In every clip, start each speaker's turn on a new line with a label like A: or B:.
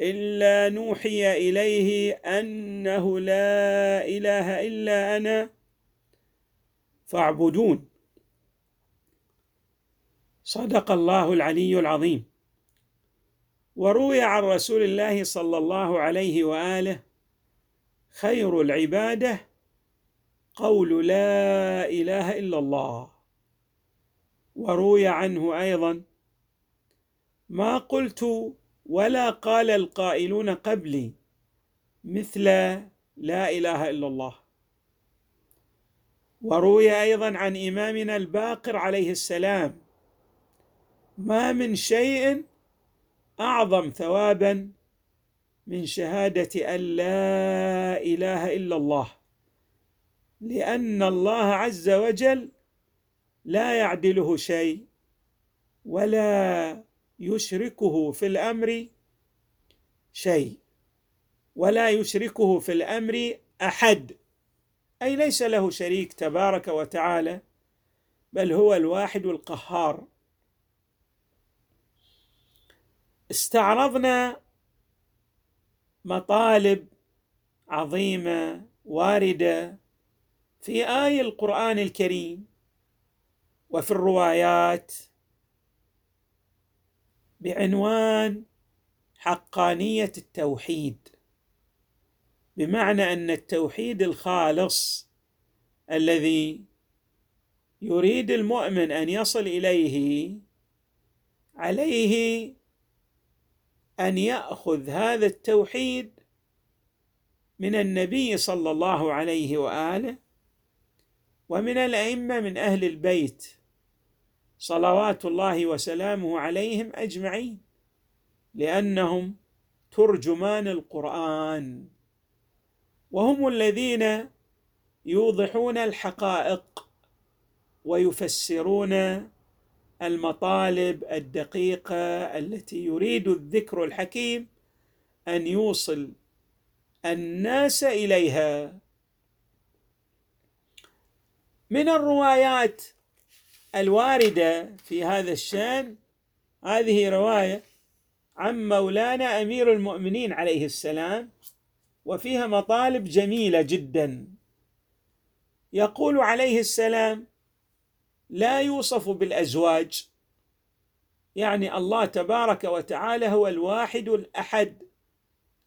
A: إلا نوحي إليه أنه لا إله إلا أنا فاعبدون. صدق الله العلي العظيم. وروي عن رسول الله صلى الله عليه وآله خير العبادة قول لا إله إلا الله. وروي عنه أيضا ما قلت ولا قال القائلون قبلي مثل لا إله إلا الله. وروي أيضا عن إمامنا الباقر عليه السلام ما من شيء أعظم ثوابا من شهادة أن لا إله إلا الله لأن الله عز وجل لا يعدله شيء ولا يشركه في الأمر شيء ولا يشركه في الأمر أحد. أي ليس له شريك تبارك وتعالى بل هو الواحد القهار. استعرضنا مطالب عظيمة واردة في اي القرآن الكريم وفي الروايات بعنوان حقانية التوحيد. بمعنى أن التوحيد الخالص الذي يريد المؤمن أن يصل إليه عليه أن يأخذ هذا التوحيد من النبي صلى الله عليه وآله ومن الأئمة من أهل البيت. صلوات الله وسلامه عليهم أجمعين لأنهم ترجمان القرآن وهم الذين يوضحون الحقائق ويفسرون المطالب الدقيقة التي يريد الذكر الحكيم أن يوصل الناس إليها. من الروايات الواردة في هذا الشأن. هذه رواية عن مولانا أمير المؤمنين عليه السلام وفيها مطالب جميلة جدا. يقول عليه السلام لا يوصف بالأزواج. يعني الله تبارك وتعالى هو الواحد الأحد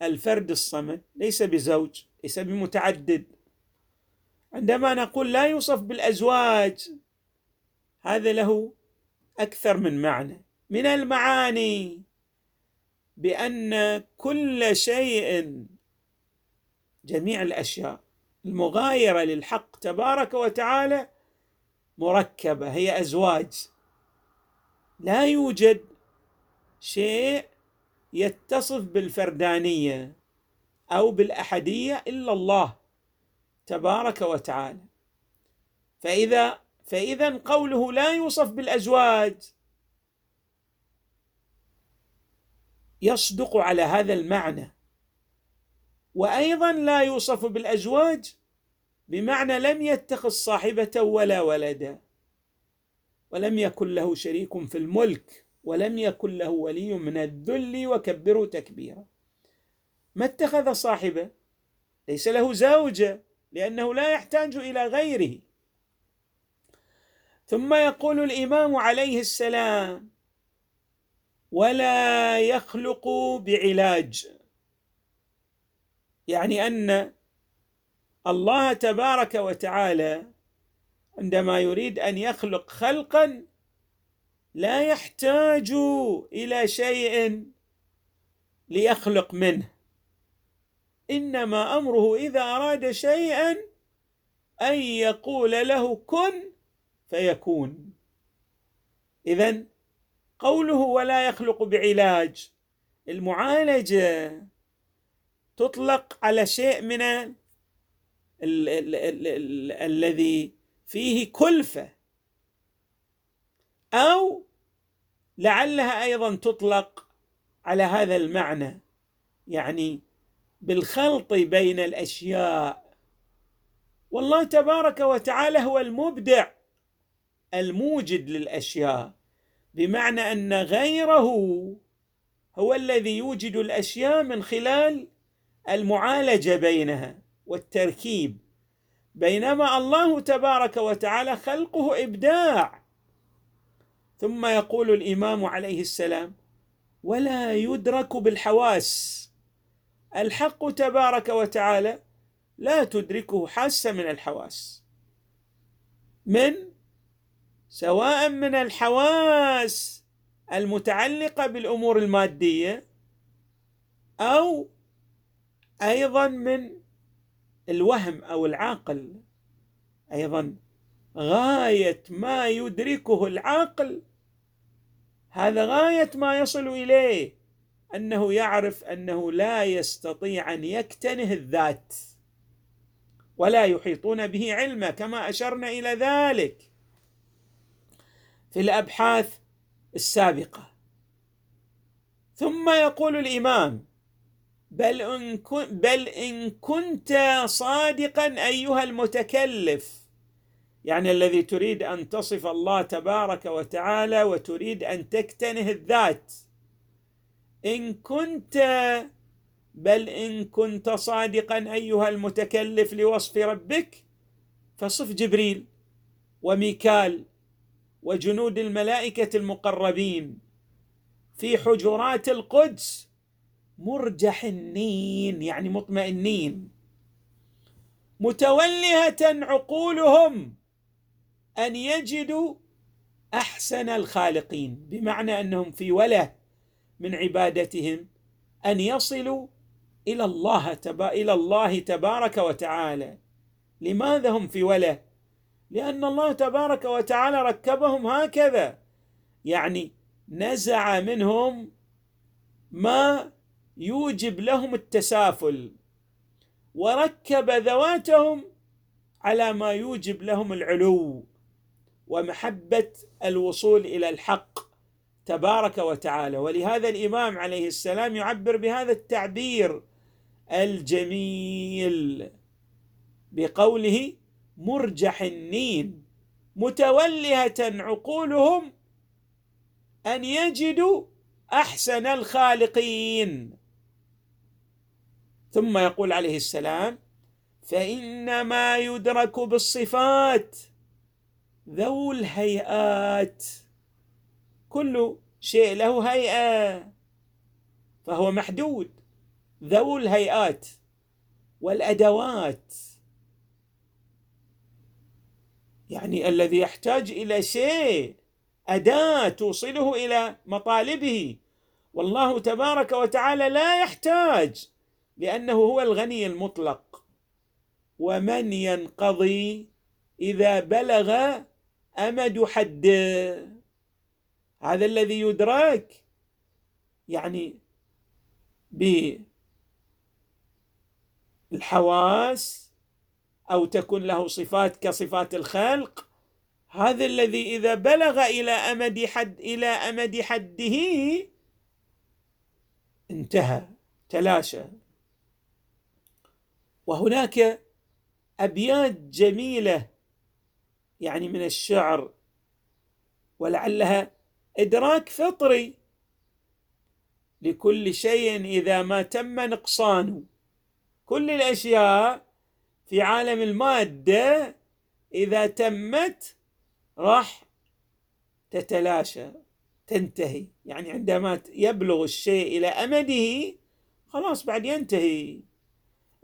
A: الفرد الصمد ليس بزوج ليس بمتعدد. عندما نقول لا يوصف بالأزواج هذا له أكثر من معنى. من المعاني بأن كل شيء جميع الأشياء المغايرة للحق تبارك وتعالى مركبة هي أزواج. لا يوجد شيء يتصف بالفردانية أو بالأحدية إلا الله تبارك وتعالى. فإذا فإذا قوله لا يوصف بالأزواج يصدق على هذا المعنى. وأيضا لا يوصف بالأزواج بمعنى لم يتخذ صاحبة ولا ولدا ولم يكن له شريك في الملك ولم يكن له ولي من الذل وكبره تكبيرا. ما اتخذ صاحبة ليس له زوجة لأنه لا يحتاج إلى غيره. ثم يقول الإمام عليه السلام ولا يخلق بعلاج. يعني أن الله تبارك وتعالى عندما يريد أن يخلق خلقا لا يحتاج إلى شيء ليخلق منه. إنما أمره إذا أراد شيئا أن يقول له كن فيكون. اذا قوله ولا يخلق بعلاج المعالجة تطلق على شيء من ال ال ال ال ال الذي فيه كلفة. أو لعلها أيضا تطلق على هذا المعنى يعني بالخلط بين الأشياء. والله تبارك وتعالى هو المبدع. الموجد للأشياء. بمعنى أن غيره هو الذي يوجد الأشياء من خلال المعالجة بينها والتركيب. بينما الله تبارك وتعالى خلقه إبداع. ثم يقول الإمام عليه السلام ولا يدرك بالحواس. الحق تبارك وتعالى لا تدركه حاسة من الحواس. من؟ سواء من الحواس المتعلقة بالأمور المادية أو أيضا من الوهم أو العقل. أيضا غاية ما يدركه العقل هذا غاية ما يصل إليه أنه يعرف أنه لا يستطيع أن يكتنه الذات ولا يحيطون به علما كما أشرنا إلى ذلك. في الأبحاث السابقة. ثم يقول الإمام بل إن, بل إن كنت صادقا أيها المتكلف. يعني الذي تريد أن تصف الله تبارك وتعالى وتريد أن تكتنه الذات. إن كنت بل إن كنت صادقا أيها المتكلف لوصف ربك فصف جبريل وميكال وجنود الملائكة المقربين. في حجرات القدس مرجحنين يعني مطمئنين. متولهة عقولهم أن يجدوا أحسن الخالقين. بمعنى أنهم في وله من عبادتهم أن يصلوا إلى الله تبا إلى الله تبارك وتعالى. لماذا هم في وله؟ لأن الله تبارك وتعالى ركبهم هكذا. يعني نزع منهم ما يوجب لهم التسافل وركب ذواتهم على ما يوجب لهم العلو ومحبة الوصول إلى الحق تبارك وتعالى. ولهذا الإمام عليه السلام يعبر بهذا التعبير الجميل بقوله مرجح النين متولهه عقولهم أن يجدوا أحسن الخالقين. ثم يقول عليه السلام فإنما يدرك بالصفات ذو الهيئات كل شيء له هيئة فهو محدود ذو الهيئات والأدوات. يعني الذي يحتاج إلى شيء أداة توصله إلى مطالبه. والله تبارك وتعالى لا يحتاج لأنه هو الغني المطلق. ومن ينقضي إذا بلغ أمد حده هذا الذي يدرك يعني بالحواس أو تكون له صفات كصفات الخلق هذا الذي إذا بلغ إلى أمد حد إلى أمد حده انتهى تلاشى. وهناك أبيات جميلة يعني من الشعر ولعلها إدراك فطري لكل شيء إذا ما تم نقصانه. كل الأشياء في عالم المادة إذا تمت راح تتلاشى تنتهي. يعني عندما يبلغ الشيء إلى أمده خلاص بعد ينتهي.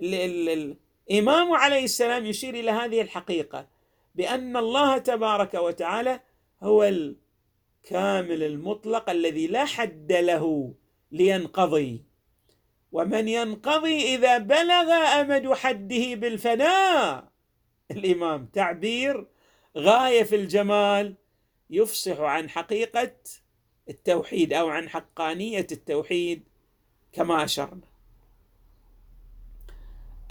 A: الإمام عليه السلام يشير إلى هذه الحقيقة بأن الله تبارك وتعالى هو الكامل المطلق الذي لا حد له لينقضي. ومن ينقضي إذا بلغ أمد حده بالفناء. الإمام تعبير غاية في الجمال يفصح عن حقيقة التوحيد أو عن حقانية التوحيد كما أشرنا.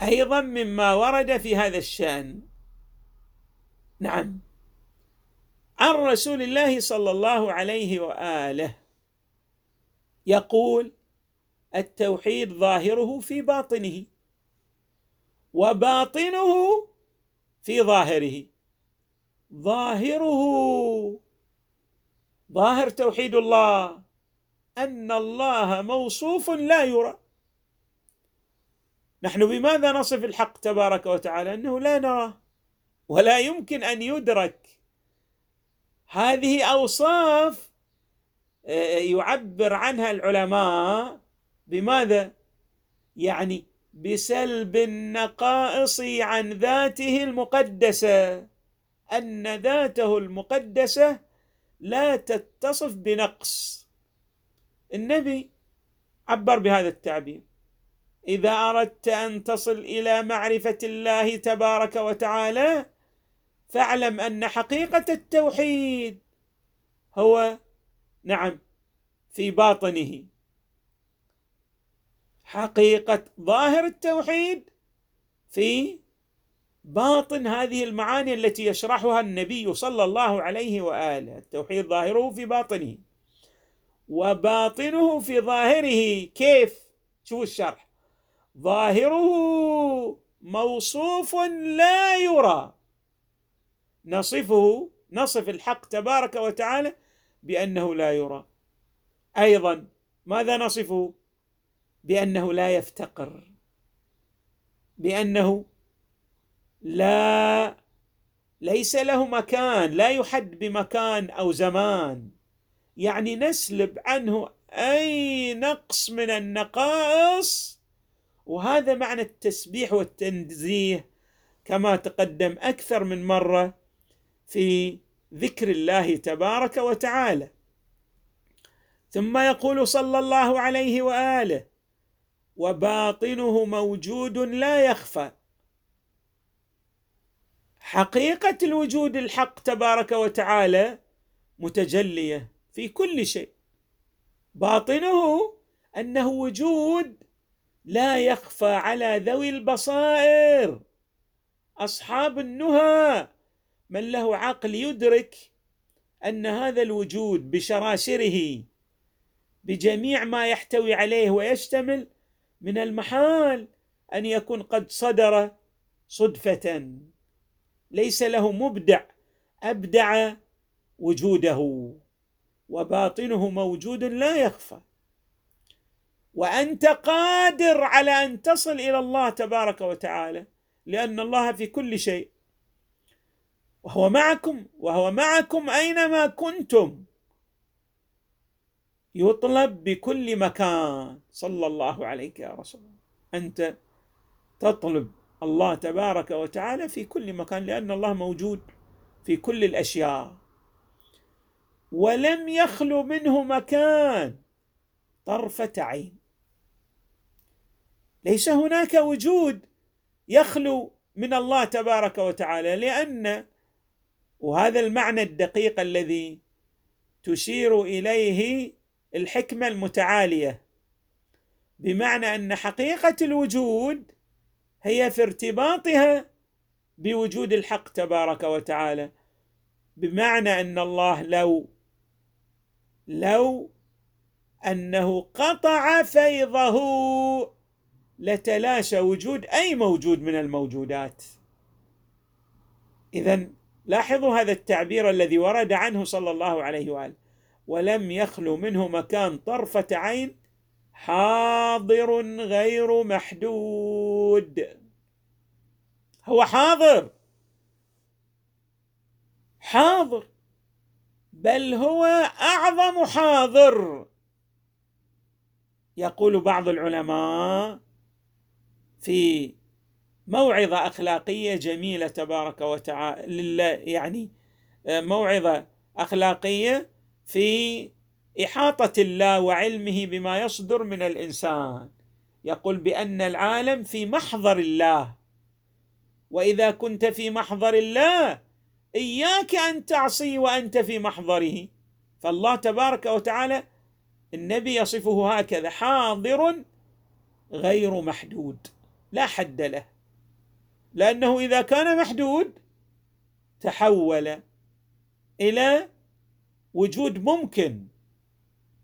A: أيضا مما ورد في هذا الشأن نعم عن رسول الله صلى الله عليه وآله يقول التوحيد ظاهره في باطنه وباطنه في ظاهره. ظاهره ظاهر توحيد الله أن الله موصوف لا يرى. نحن بماذا نصف الحق تبارك وتعالى؟ أنه لا نراه ولا يمكن أن يدرك. هذه أوصاف آه، يعبر عنها العلماء بماذا؟ يعني بسلب النقائص عن ذاته المقدسة أن ذاته المقدسة لا تتصف بنقص. النبي عبر بهذا التعبير إذا أردت أن تصل إلى معرفة الله تبارك وتعالى فاعلم أن حقيقة التوحيد هو نعم في باطنه. حقيقة ظاهر التوحيد في باطن هذه المعاني التي يشرحها النبي صلى الله عليه وآله. التوحيد ظاهره في باطنه وباطنه في ظاهره كيف؟ شوفوا الشرح. ظاهره موصوف لا يرى. نصفه نصف الحق تبارك وتعالى بأنه لا يرى. أيضا ماذا نصفه؟ بأنه لا يفتقر بأنه لا ليس له مكان لا يحد بمكان أو زمان. يعني نسلب عنه أي نقص من النقائص وهذا معنى التسبيح والتنزيه كما تقدم أكثر من مرة في ذكر الله تبارك وتعالى. ثم يقول صلى الله عليه وآله وباطنه موجود لا يخفى. حقيقة الوجود الحق تبارك وتعالى متجلية في كل شيء. باطنه أنه وجود لا يخفى على ذوي البصائر. أصحاب النهى من له عقل يدرك أن هذا الوجود بشراشره بجميع ما يحتوي عليه ويشتمل من المحال أن يكون قد صدر صدفة. ليس له مبدع أبدع وجوده وباطنه موجود لا يخفى. وأنت قادر على أن تصل إلى الله تبارك وتعالى لأن الله في كل شيء. وهو معكم وهو معكم أينما كنتم. يطلب بكل مكان. صلى الله عليك يا رسول الله. أنت تطلب الله تبارك وتعالى في كل مكان لأن الله موجود في كل الأشياء. ولم يخلو منه مكان. طرفة عين. ليس هناك وجود يخلو من الله تبارك وتعالى لأن وهذا المعنى الدقيق الذي تشير إليه الحكمة المتعالية. بمعنى أن حقيقة الوجود هي في ارتباطها بوجود الحق تبارك وتعالى. بمعنى أن الله لو لو أنه قطع فيضه لتلاشى وجود أي موجود من الموجودات. اذا لاحظوا هذا التعبير الذي ورد عنه صلى الله عليه وآله. ولم يخلو منه مكان طرفة عين حاضر غير محدود. هو حاضر. حاضر. بل هو أعظم حاضر. يقول بعض العلماء في موعظة أخلاقية جميلة تبارك وتعالى يعني موعظة أخلاقية في إحاطة الله وعلمه بما يصدر من الإنسان. يقول بأن العالم في محضر الله. وإذا كنت في محضر الله إياك أن تعصي وأنت في محضره. فالله تبارك وتعالى النبي يصفه هكذا حاضر غير محدود لا حد له. لأنه إذا كان محدود تحول إلى وجود ممكن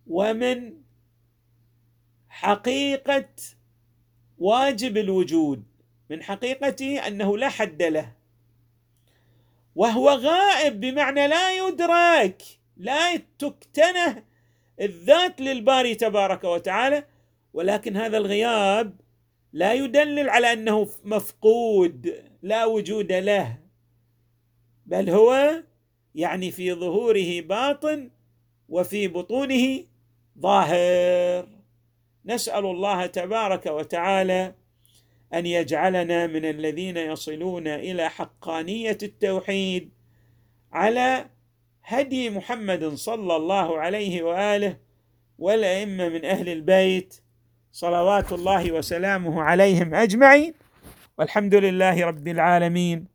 A: ومن حقيقة واجب الوجود من حقيقته أنه لا حد له. وهو غائب بمعنى لا يدرك لا تكتنه الذات للباري تبارك وتعالى. ولكن هذا الغياب لا يدلل على أنه مفقود لا وجود له بل هو يعني في ظهوره باطن وفي بطونه ظاهر. نسأل الله تبارك وتعالى أن يجعلنا من الذين يصلون إلى حقانية التوحيد على هدي محمد صلى الله عليه وآله والأئمة من أهل البيت صلوات الله وسلامه عليهم أجمعين. والحمد لله رب العالمين.